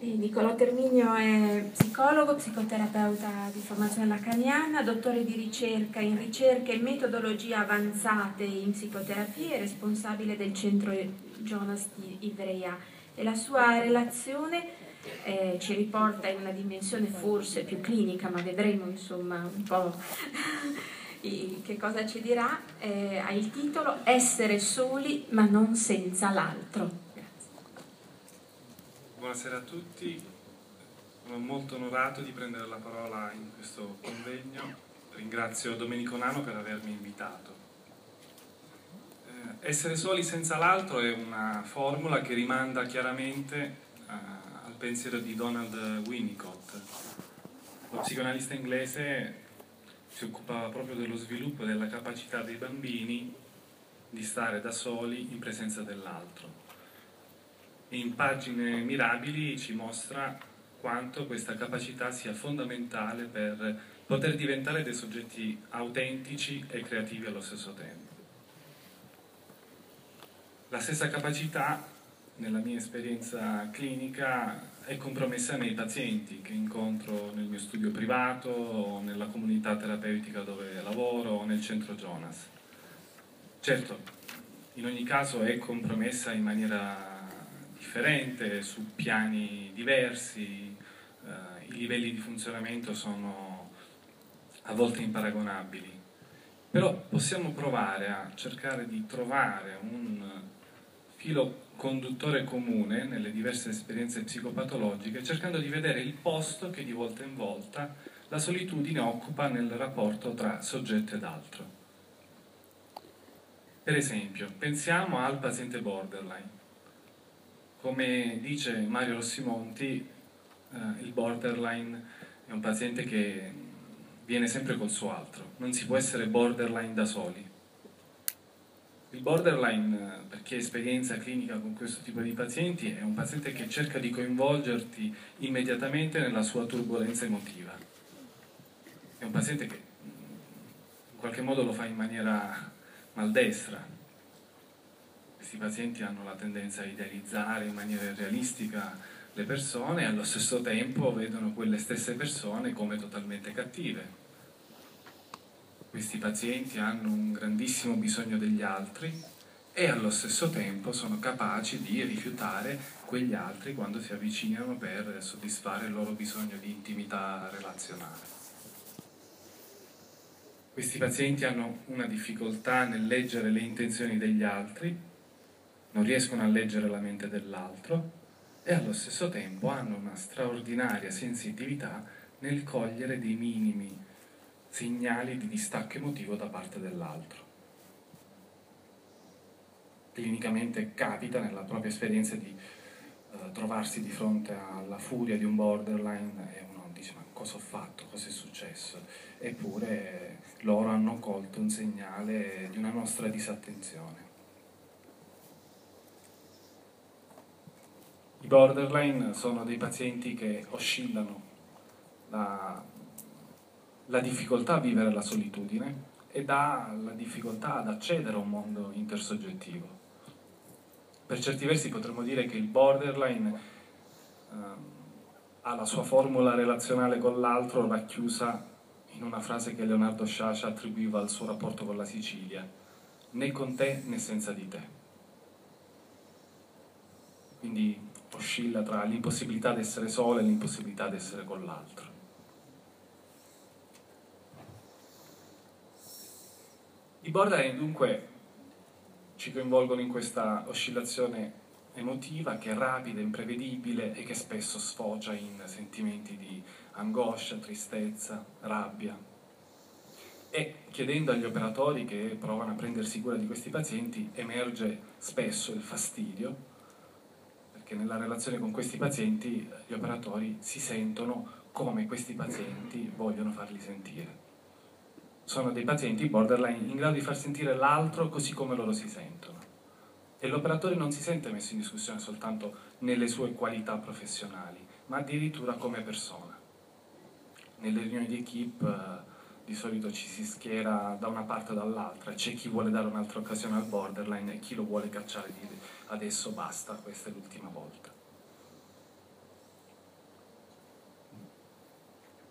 Niccolò Terminio è psicologo, psicoterapeuta di formazione lacaniana, dottore di ricerca in ricerche e metodologie avanzate in psicoterapia e responsabile del centro Jonas di Ivrea. E la sua relazione eh, ci riporta in una dimensione forse più clinica, ma vedremo insomma un po' che cosa ci dirà. Eh, ha il titolo Essere soli ma non senza l'altro. Buonasera a tutti, sono molto onorato di prendere la parola in questo convegno. Ringrazio Domenico Nano per avermi invitato. Eh, essere soli senza l'altro è una formula che rimanda chiaramente eh, al pensiero di Donald Winnicott. Lo psicoanalista inglese si occupava proprio dello sviluppo della capacità dei bambini di stare da soli in presenza dell'altro in pagine mirabili ci mostra quanto questa capacità sia fondamentale per poter diventare dei soggetti autentici e creativi allo stesso tempo. La stessa capacità, nella mia esperienza clinica, è compromessa nei pazienti che incontro nel mio studio privato, o nella comunità terapeutica dove lavoro o nel centro Jonas. Certo, in ogni caso è compromessa in maniera differente, su piani diversi, eh, i livelli di funzionamento sono a volte imparagonabili, però possiamo provare a cercare di trovare un filo conduttore comune nelle diverse esperienze psicopatologiche, cercando di vedere il posto che di volta in volta la solitudine occupa nel rapporto tra soggetto ed altro. Per esempio, pensiamo al paziente borderline. Come dice Mario Rossimonti, eh, il borderline è un paziente che viene sempre col suo altro, non si può essere borderline da soli. Il borderline, per chi ha esperienza clinica con questo tipo di pazienti, è un paziente che cerca di coinvolgerti immediatamente nella sua turbolenza emotiva. È un paziente che in qualche modo lo fa in maniera maldestra, questi pazienti hanno la tendenza a idealizzare in maniera realistica le persone e allo stesso tempo vedono quelle stesse persone come totalmente cattive. Questi pazienti hanno un grandissimo bisogno degli altri e allo stesso tempo sono capaci di rifiutare quegli altri quando si avvicinano per soddisfare il loro bisogno di intimità relazionale. Questi pazienti hanno una difficoltà nel leggere le intenzioni degli altri non riescono a leggere la mente dell'altro e allo stesso tempo hanno una straordinaria sensitività nel cogliere dei minimi segnali di distacco emotivo da parte dell'altro. Clinicamente capita nella propria esperienza di eh, trovarsi di fronte alla furia di un borderline e uno dice ma cosa ho fatto, cosa è successo? Eppure loro hanno colto un segnale di una nostra disattenzione. I borderline sono dei pazienti che oscillano la, la difficoltà a vivere la solitudine e dà la difficoltà ad accedere a un mondo intersoggettivo. Per certi versi potremmo dire che il borderline eh, ha la sua formula relazionale con l'altro racchiusa in una frase che Leonardo Sciascia attribuiva al suo rapporto con la Sicilia, né con te né senza di te. Quindi oscilla tra l'impossibilità di essere solo e l'impossibilità di essere con l'altro. I borderline dunque ci coinvolgono in questa oscillazione emotiva che è rapida, imprevedibile e che spesso sfocia in sentimenti di angoscia, tristezza, rabbia. E chiedendo agli operatori che provano a prendersi cura di questi pazienti emerge spesso il fastidio che nella relazione con questi pazienti gli operatori si sentono come questi pazienti vogliono farli sentire. Sono dei pazienti borderline in grado di far sentire l'altro così come loro si sentono. E l'operatore non si sente messo in discussione soltanto nelle sue qualità professionali, ma addirittura come persona. Nelle riunioni di equip eh, di solito ci si schiera da una parte o dall'altra, c'è chi vuole dare un'altra occasione al borderline e chi lo vuole cacciare di adesso basta, questa è l'ultima volta.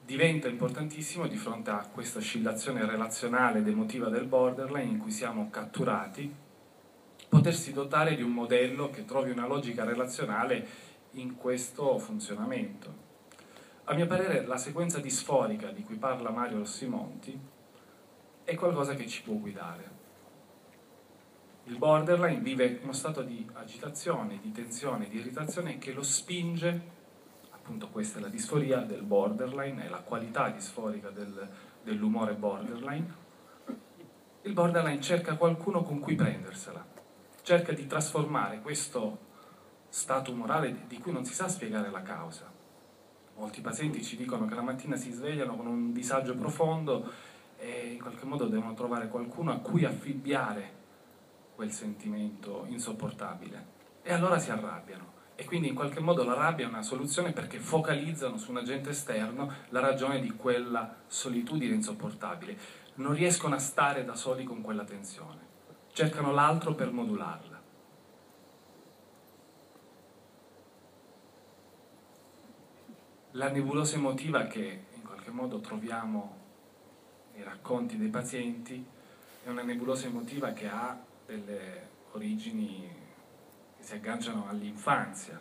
diventa importantissimo di fronte a questa oscillazione relazionale ed emotiva del borderline in cui siamo catturati, potersi dotare di un modello che trovi una logica relazionale in questo funzionamento. A mio parere la sequenza disforica di cui parla Mario Rossimonti è qualcosa che ci può guidare. Il borderline vive uno stato di agitazione, di tensione, di irritazione che lo spinge appunto questa è la disforia del borderline, è la qualità disforica del, dell'umore borderline. Il borderline cerca qualcuno con cui prendersela, cerca di trasformare questo stato umorale di cui non si sa spiegare la causa. Molti pazienti ci dicono che la mattina si svegliano con un disagio profondo e in qualche modo devono trovare qualcuno a cui affibbiare quel sentimento insopportabile e allora si arrabbiano e quindi in qualche modo la rabbia è una soluzione perché focalizzano su un agente esterno la ragione di quella solitudine insopportabile. Non riescono a stare da soli con quella tensione, cercano l'altro per modularla. La nebulosa emotiva che in qualche modo troviamo nei racconti dei pazienti è una nebulosa emotiva che ha delle origini si agganciano all'infanzia.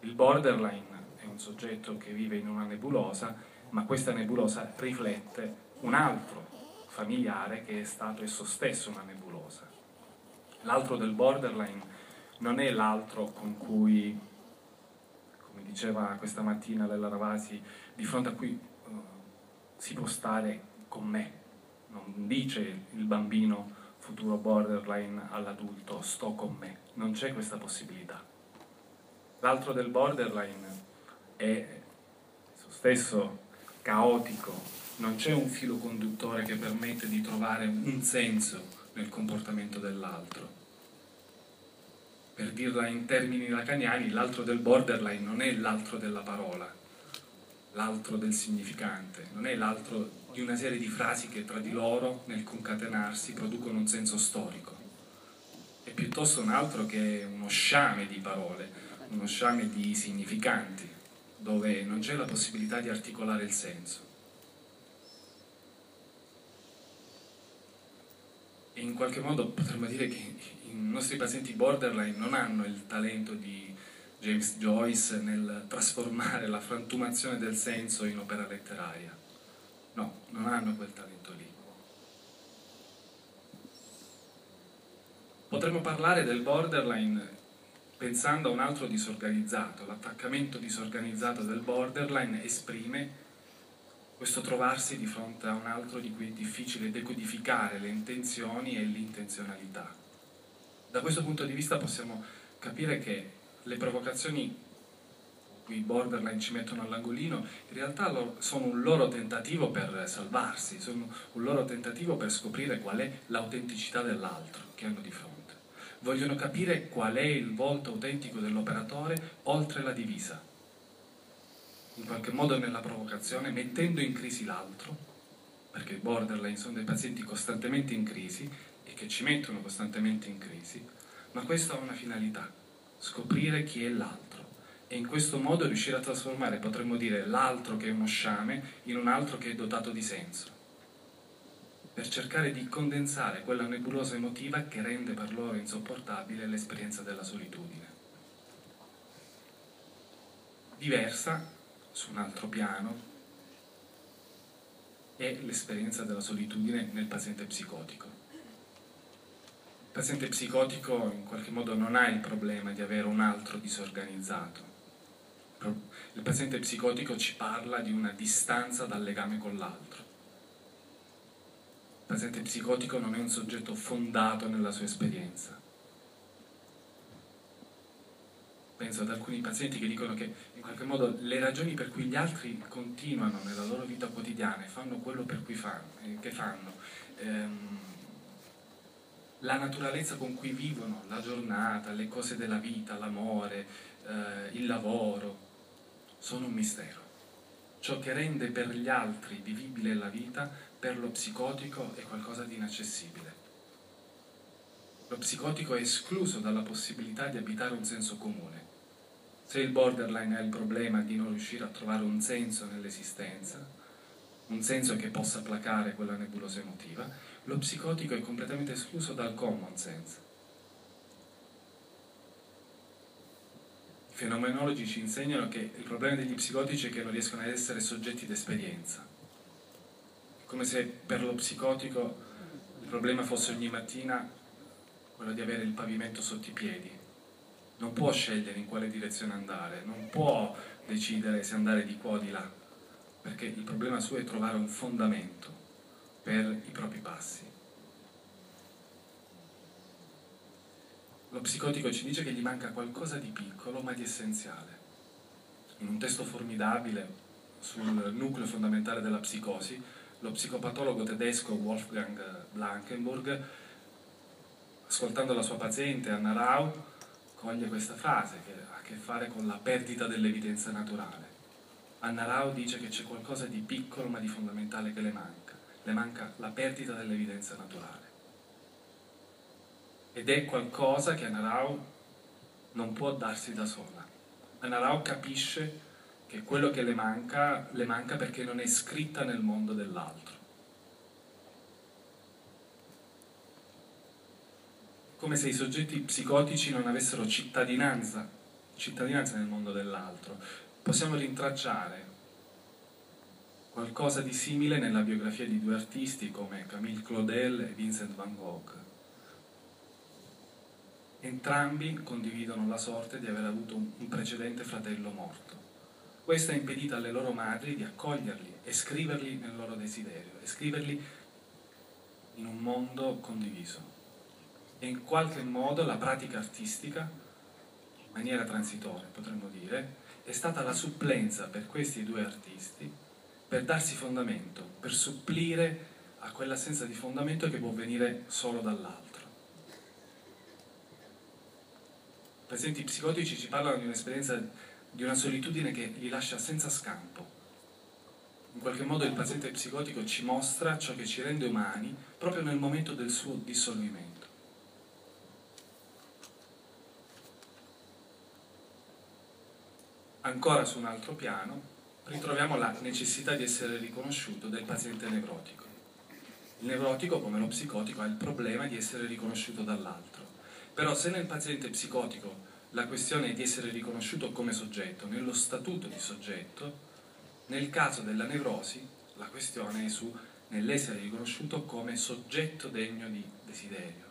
Il borderline è un soggetto che vive in una nebulosa, ma questa nebulosa riflette un altro familiare che è stato esso stesso una nebulosa. L'altro del borderline non è l'altro con cui, come diceva questa mattina Lella Ravasi, di fronte a cui uh, si può stare con me. Non dice il bambino futuro borderline all'adulto sto con me, non c'è questa possibilità. L'altro del borderline è esso stesso caotico, non c'è un filo conduttore che permette di trovare un senso nel comportamento dell'altro. Per dirla in termini lacaniani, l'altro del borderline non è l'altro della parola, l'altro del significante, non è l'altro di una serie di frasi che tra di loro, nel concatenarsi, producono un senso storico. È piuttosto un altro che uno sciame di parole, uno sciame di significanti, dove non c'è la possibilità di articolare il senso. E in qualche modo potremmo dire che i nostri pazienti borderline non hanno il talento di James Joyce nel trasformare la frantumazione del senso in opera letteraria non hanno quel talento lì. Potremmo parlare del borderline pensando a un altro disorganizzato. L'attaccamento disorganizzato del borderline esprime questo trovarsi di fronte a un altro di cui è difficile decodificare le intenzioni e l'intenzionalità. Da questo punto di vista possiamo capire che le provocazioni cui i borderline ci mettono all'angolino, in realtà sono un loro tentativo per salvarsi, sono un loro tentativo per scoprire qual è l'autenticità dell'altro che hanno di fronte. Vogliono capire qual è il volto autentico dell'operatore oltre la divisa. In qualche modo nella provocazione, mettendo in crisi l'altro, perché i borderline sono dei pazienti costantemente in crisi e che ci mettono costantemente in crisi, ma questo ha una finalità, scoprire chi è l'altro e in questo modo riuscire a trasformare, potremmo dire, l'altro che è uno sciame in un altro che è dotato di senso, per cercare di condensare quella nebulosa emotiva che rende per loro insopportabile l'esperienza della solitudine. Diversa, su un altro piano, è l'esperienza della solitudine nel paziente psicotico. Il paziente psicotico in qualche modo non ha il problema di avere un altro disorganizzato, il paziente psicotico ci parla di una distanza dal legame con l'altro. Il paziente psicotico non è un soggetto fondato nella sua esperienza. Penso ad alcuni pazienti che dicono che in qualche modo le ragioni per cui gli altri continuano nella loro vita quotidiana e fanno quello per cui fanno, eh, che fanno, ehm, la naturalezza con cui vivono la giornata, le cose della vita, l'amore, eh, il lavoro, sono un mistero. Ciò che rende per gli altri vivibile la vita, per lo psicotico è qualcosa di inaccessibile. Lo psicotico è escluso dalla possibilità di abitare un senso comune. Se il borderline ha il problema di non riuscire a trovare un senso nell'esistenza, un senso che possa placare quella nebulosa emotiva, lo psicotico è completamente escluso dal common sense. Fenomenologi ci insegnano che il problema degli psicotici è che non riescono ad essere soggetti d'esperienza. È come se per lo psicotico il problema fosse ogni mattina quello di avere il pavimento sotto i piedi. Non può scegliere in quale direzione andare, non può decidere se andare di qua o di là, perché il problema suo è trovare un fondamento per i propri passi. Lo psicotico ci dice che gli manca qualcosa di piccolo ma di essenziale. In un testo formidabile sul nucleo fondamentale della psicosi, lo psicopatologo tedesco Wolfgang Blankenburg, ascoltando la sua paziente Anna Rau, coglie questa frase che ha a che fare con la perdita dell'evidenza naturale. Anna Rau dice che c'è qualcosa di piccolo ma di fondamentale che le manca. Le manca la perdita dell'evidenza naturale ed è qualcosa che Anarau non può darsi da sola. Anarau capisce che quello che le manca, le manca perché non è scritta nel mondo dell'altro. Come se i soggetti psicotici non avessero cittadinanza, cittadinanza nel mondo dell'altro. Possiamo rintracciare qualcosa di simile nella biografia di due artisti come Camille Claudel e Vincent van Gogh Entrambi condividono la sorte di aver avuto un precedente fratello morto. Questo ha impedito alle loro madri di accoglierli e scriverli nel loro desiderio, e scriverli in un mondo condiviso. E in qualche modo la pratica artistica, in maniera transitoria potremmo dire, è stata la supplenza per questi due artisti per darsi fondamento, per supplire a quell'assenza di fondamento che può venire solo dall'altro. Pazienti psicotici ci parlano di un'esperienza di una solitudine che li lascia senza scampo. In qualche modo il paziente psicotico ci mostra ciò che ci rende umani proprio nel momento del suo dissolvimento. Ancora su un altro piano ritroviamo la necessità di essere riconosciuto del paziente nevrotico. Il nevrotico, come lo psicotico, ha il problema di essere riconosciuto dall'altro. Però se nel paziente psicotico la questione è di essere riconosciuto come soggetto, nello statuto di soggetto, nel caso della nevrosi la questione è su nell'essere riconosciuto come soggetto degno di desiderio.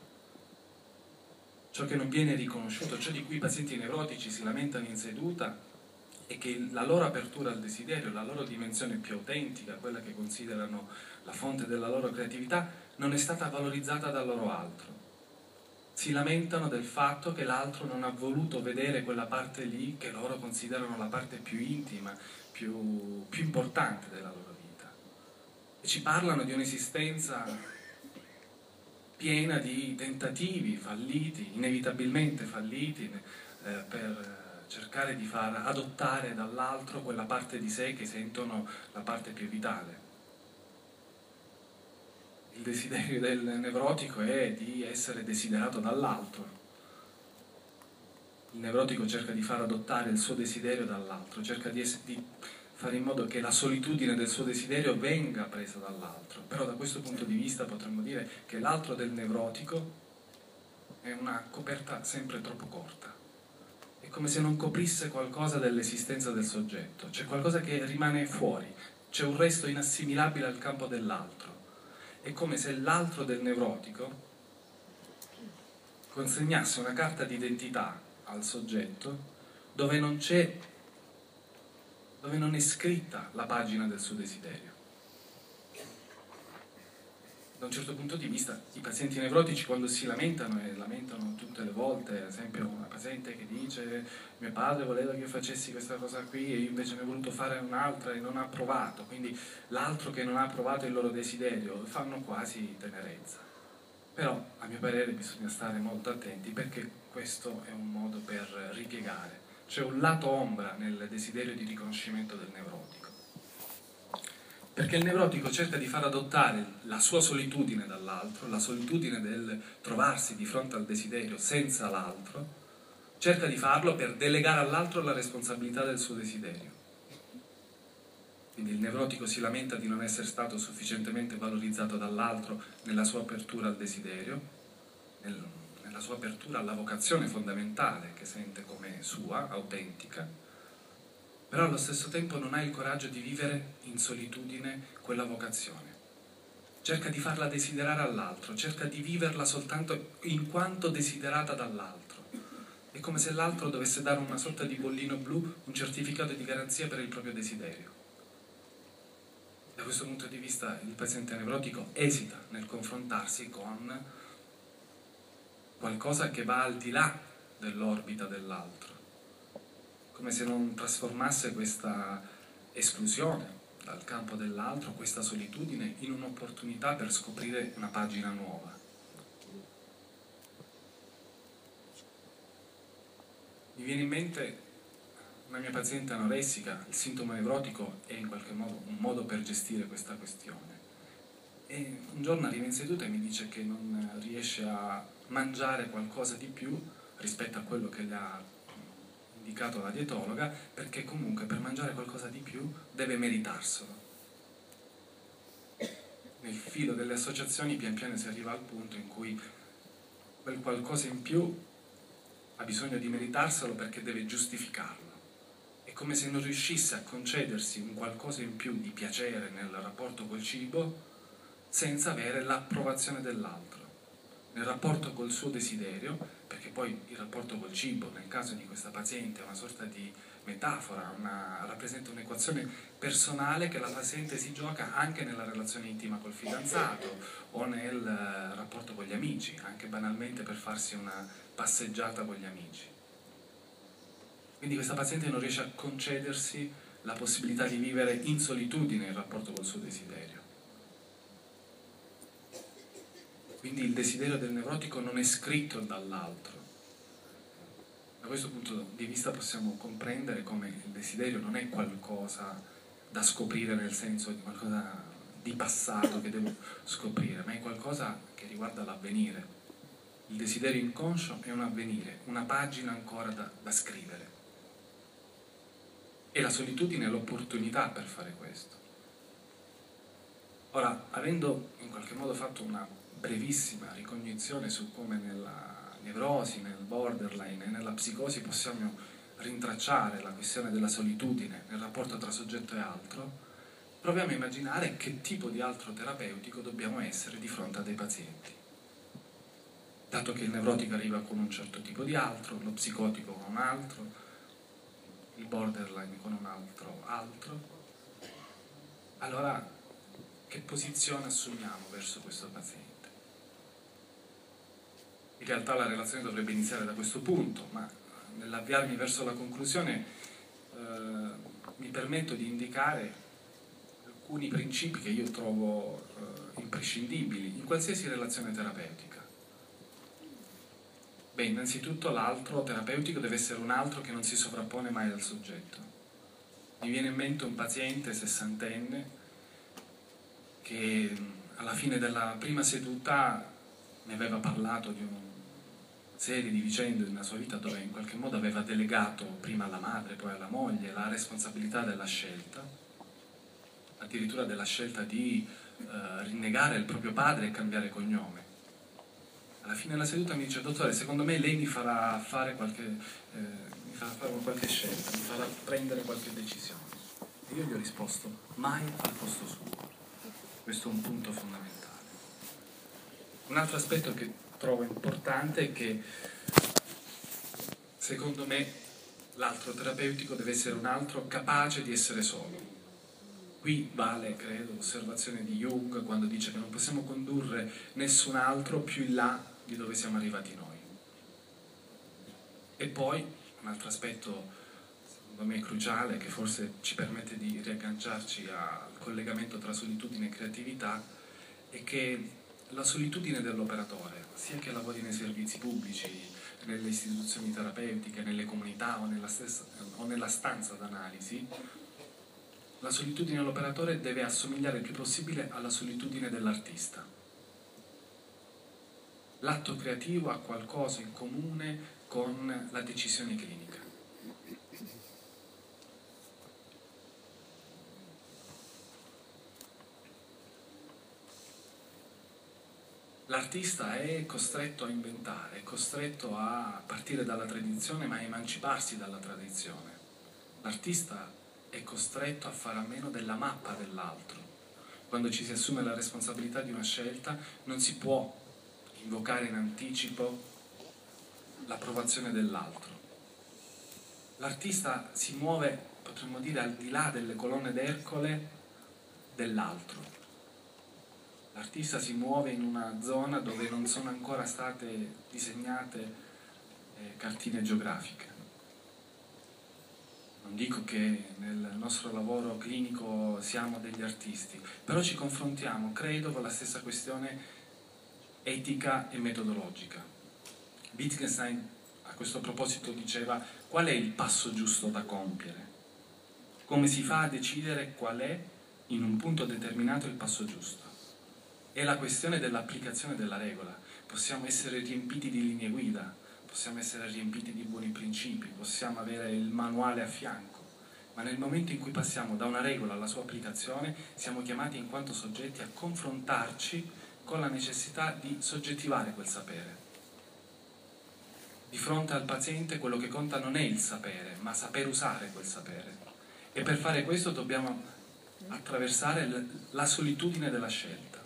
Ciò che non viene riconosciuto, ciò di cui i pazienti nevrotici si lamentano in seduta, è che la loro apertura al desiderio, la loro dimensione più autentica, quella che considerano la fonte della loro creatività, non è stata valorizzata dal loro altro si lamentano del fatto che l'altro non ha voluto vedere quella parte lì che loro considerano la parte più intima, più, più importante della loro vita. E ci parlano di un'esistenza piena di tentativi falliti, inevitabilmente falliti, eh, per cercare di far adottare dall'altro quella parte di sé che sentono la parte più vitale il desiderio del nevrotico è di essere desiderato dall'altro. Il nevrotico cerca di far adottare il suo desiderio dall'altro, cerca di, essere, di fare in modo che la solitudine del suo desiderio venga presa dall'altro. Però da questo punto di vista potremmo dire che l'altro del nevrotico è una coperta sempre troppo corta. È come se non coprisse qualcosa dell'esistenza del soggetto, c'è qualcosa che rimane fuori, c'è un resto inassimilabile al campo dell'altro è come se l'altro del nevrotico consegnasse una carta d'identità al soggetto dove non c'è, dove non è scritta la pagina del suo desiderio. Da un certo punto di vista i pazienti nevrotici quando si lamentano e lamentano tutte le volte, ad esempio una paziente che dice mio padre voleva che io facessi questa cosa qui e io invece ne ho voluto fare un'altra e non ha approvato, quindi l'altro che non ha approvato il loro desiderio fanno quasi tenerezza. Però a mio parere bisogna stare molto attenti perché questo è un modo per ripiegare. C'è un lato ombra nel desiderio di riconoscimento del nevrotico perché il nevrotico cerca di far adottare la sua solitudine dall'altro, la solitudine del trovarsi di fronte al desiderio senza l'altro, cerca di farlo per delegare all'altro la responsabilità del suo desiderio. Quindi il nevrotico si lamenta di non essere stato sufficientemente valorizzato dall'altro nella sua apertura al desiderio, nel, nella sua apertura alla vocazione fondamentale che sente come sua, autentica, però allo stesso tempo non ha il coraggio di vivere in solitudine quella vocazione. Cerca di farla desiderare all'altro, cerca di viverla soltanto in quanto desiderata dall'altro. È come se l'altro dovesse dare una sorta di bollino blu, un certificato di garanzia per il proprio desiderio. Da questo punto di vista il paziente nevrotico esita nel confrontarsi con qualcosa che va al di là dell'orbita dell'altro come se non trasformasse questa esclusione dal campo dell'altro, questa solitudine, in un'opportunità per scoprire una pagina nuova. Mi viene in mente una mia paziente anoressica, il sintomo nevrotico è in qualche modo un modo per gestire questa questione. E un giorno arriva in seduta e mi dice che non riesce a mangiare qualcosa di più rispetto a quello che le ha indicato la dietologa perché comunque per mangiare qualcosa di più deve meritarselo. Nel filo delle associazioni pian piano si arriva al punto in cui quel qualcosa in più ha bisogno di meritarselo perché deve giustificarlo. È come se non riuscisse a concedersi un qualcosa in più di piacere nel rapporto col cibo senza avere l'approvazione dell'altro. Nel rapporto col suo desiderio poi il rapporto col cibo, nel caso di questa paziente, è una sorta di metafora, una, rappresenta un'equazione personale che la paziente si gioca anche nella relazione intima col fidanzato o nel eh, rapporto con gli amici, anche banalmente per farsi una passeggiata con gli amici. Quindi questa paziente non riesce a concedersi la possibilità di vivere in solitudine il rapporto col suo desiderio. Quindi il desiderio del neurotico non è scritto dall'altro. Da questo punto di vista possiamo comprendere come il desiderio non è qualcosa da scoprire nel senso di qualcosa di passato che devo scoprire, ma è qualcosa che riguarda l'avvenire. Il desiderio inconscio è un avvenire, una pagina ancora da, da scrivere. E la solitudine è l'opportunità per fare questo. Ora, avendo in qualche modo fatto una brevissima ricognizione su come nella nevrosi, nel borderline e nella psicosi possiamo rintracciare la questione della solitudine nel rapporto tra soggetto e altro, proviamo a immaginare che tipo di altro terapeutico dobbiamo essere di fronte a dei pazienti. Dato che il nevrotico arriva con un certo tipo di altro, lo psicotico con un altro, il borderline con un altro altro, allora che posizione assumiamo verso questo paziente? In realtà la relazione dovrebbe iniziare da questo punto, ma nell'avviarmi verso la conclusione eh, mi permetto di indicare alcuni principi che io trovo eh, imprescindibili in qualsiasi relazione terapeutica. Beh, innanzitutto l'altro terapeutico deve essere un altro che non si sovrappone mai al soggetto. Mi viene in mente un paziente sessantenne che alla fine della prima seduta mi aveva parlato di un serie di vicende nella sua vita dove in qualche modo aveva delegato prima alla madre, poi alla moglie la responsabilità della scelta, addirittura della scelta di eh, rinnegare il proprio padre e cambiare cognome. Alla fine della seduta mi dice, dottore, secondo me lei mi farà fare qualche, eh, mi farà fare qualche scelta, mi farà prendere qualche decisione. E io gli ho risposto, mai al posto suo. Questo è un punto fondamentale. Un altro aspetto che trovo importante è che secondo me l'altro terapeutico deve essere un altro capace di essere solo. Qui vale, credo, l'osservazione di Jung quando dice che non possiamo condurre nessun altro più in là di dove siamo arrivati noi. E poi un altro aspetto secondo me cruciale che forse ci permette di riagganciarci al collegamento tra solitudine e creatività è che la solitudine dell'operatore sia che lavori nei servizi pubblici, nelle istituzioni terapeutiche, nelle comunità o nella, stessa, o nella stanza d'analisi, la solitudine dell'operatore deve assomigliare il più possibile alla solitudine dell'artista. L'atto creativo ha qualcosa in comune con la decisione clinica. L'artista è costretto a inventare, è costretto a partire dalla tradizione ma a emanciparsi dalla tradizione. L'artista è costretto a fare a meno della mappa dell'altro. Quando ci si assume la responsabilità di una scelta non si può invocare in anticipo l'approvazione dell'altro. L'artista si muove, potremmo dire, al di là delle colonne d'Ercole dell'altro. L'artista si muove in una zona dove non sono ancora state disegnate eh, cartine geografiche. Non dico che nel nostro lavoro clinico siamo degli artisti, però ci confrontiamo, credo, con la stessa questione etica e metodologica. Wittgenstein a questo proposito diceva qual è il passo giusto da compiere? Come si fa a decidere qual è in un punto determinato il passo giusto? È la questione dell'applicazione della regola. Possiamo essere riempiti di linee guida, possiamo essere riempiti di buoni principi, possiamo avere il manuale a fianco, ma nel momento in cui passiamo da una regola alla sua applicazione siamo chiamati in quanto soggetti a confrontarci con la necessità di soggettivare quel sapere. Di fronte al paziente quello che conta non è il sapere, ma saper usare quel sapere. E per fare questo dobbiamo attraversare la solitudine della scelta.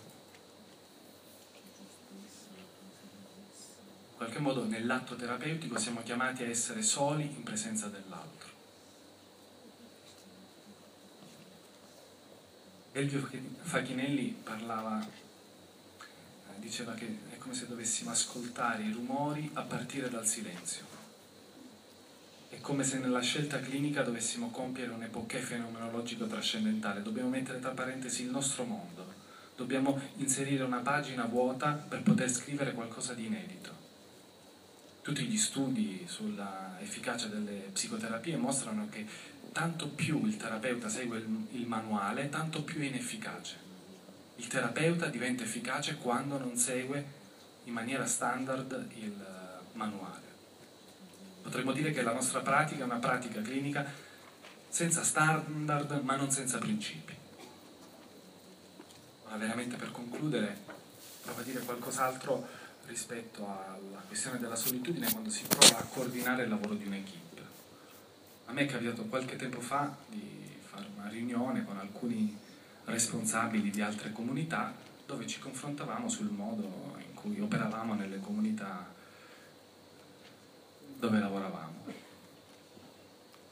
In qualche modo nell'atto terapeutico siamo chiamati a essere soli in presenza dell'altro. Elvio Facchinelli parlava diceva che è come se dovessimo ascoltare i rumori a partire dal silenzio. È come se nella scelta clinica dovessimo compiere un epoché fenomenologico trascendentale. Dobbiamo mettere tra parentesi il nostro mondo. Dobbiamo inserire una pagina vuota per poter scrivere qualcosa di inedito. Tutti gli studi sulla efficacia delle psicoterapie mostrano che tanto più il terapeuta segue il manuale, tanto più è inefficace il terapeuta diventa efficace quando non segue in maniera standard il eh, manuale. Potremmo dire che la nostra pratica è una pratica clinica senza standard ma non senza principi. Ma veramente per concludere, provo a dire qualcos'altro rispetto alla questione della solitudine quando si prova a coordinare il lavoro di un'equipe. A me è capitato qualche tempo fa di fare una riunione con alcuni responsabili di altre comunità dove ci confrontavamo sul modo in cui operavamo nelle comunità dove lavoravamo.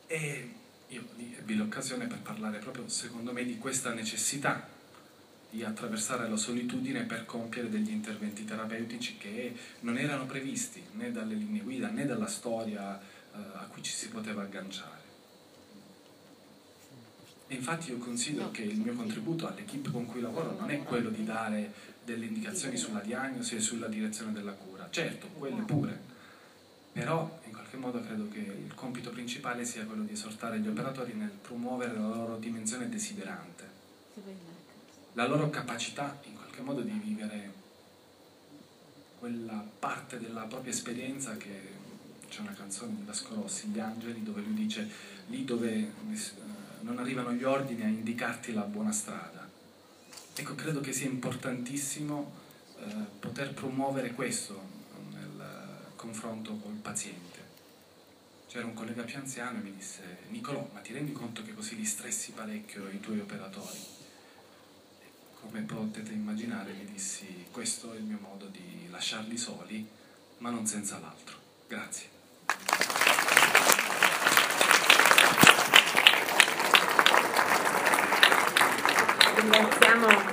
E io ebbi l'occasione per parlare proprio, secondo me, di questa necessità di attraversare la solitudine per compiere degli interventi terapeutici che non erano previsti né dalle linee guida né dalla storia eh, a cui ci si poteva agganciare. E infatti io considero che il mio contributo all'equipe con cui lavoro non è quello di dare delle indicazioni sulla diagnosi e sulla direzione della cura, certo, quelle pure, però in qualche modo credo che il compito principale sia quello di esortare gli operatori nel promuovere la loro dimensione desiderante, la loro capacità in qualche modo di vivere quella parte della propria esperienza che c'è una canzone di Vasco Rossi, Gli Angeli, dove lui dice lì dove non arrivano gli ordini a indicarti la buona strada. Ecco, credo che sia importantissimo eh, poter promuovere questo nel confronto col paziente. C'era un collega più anziano e mi disse, Nicolò, ma ti rendi conto che così li stressi parecchio i tuoi operatori? come potete immaginare, gli dissi questo è il mio modo di lasciarli soli, ma non senza l'altro. Grazie. Ringraziamo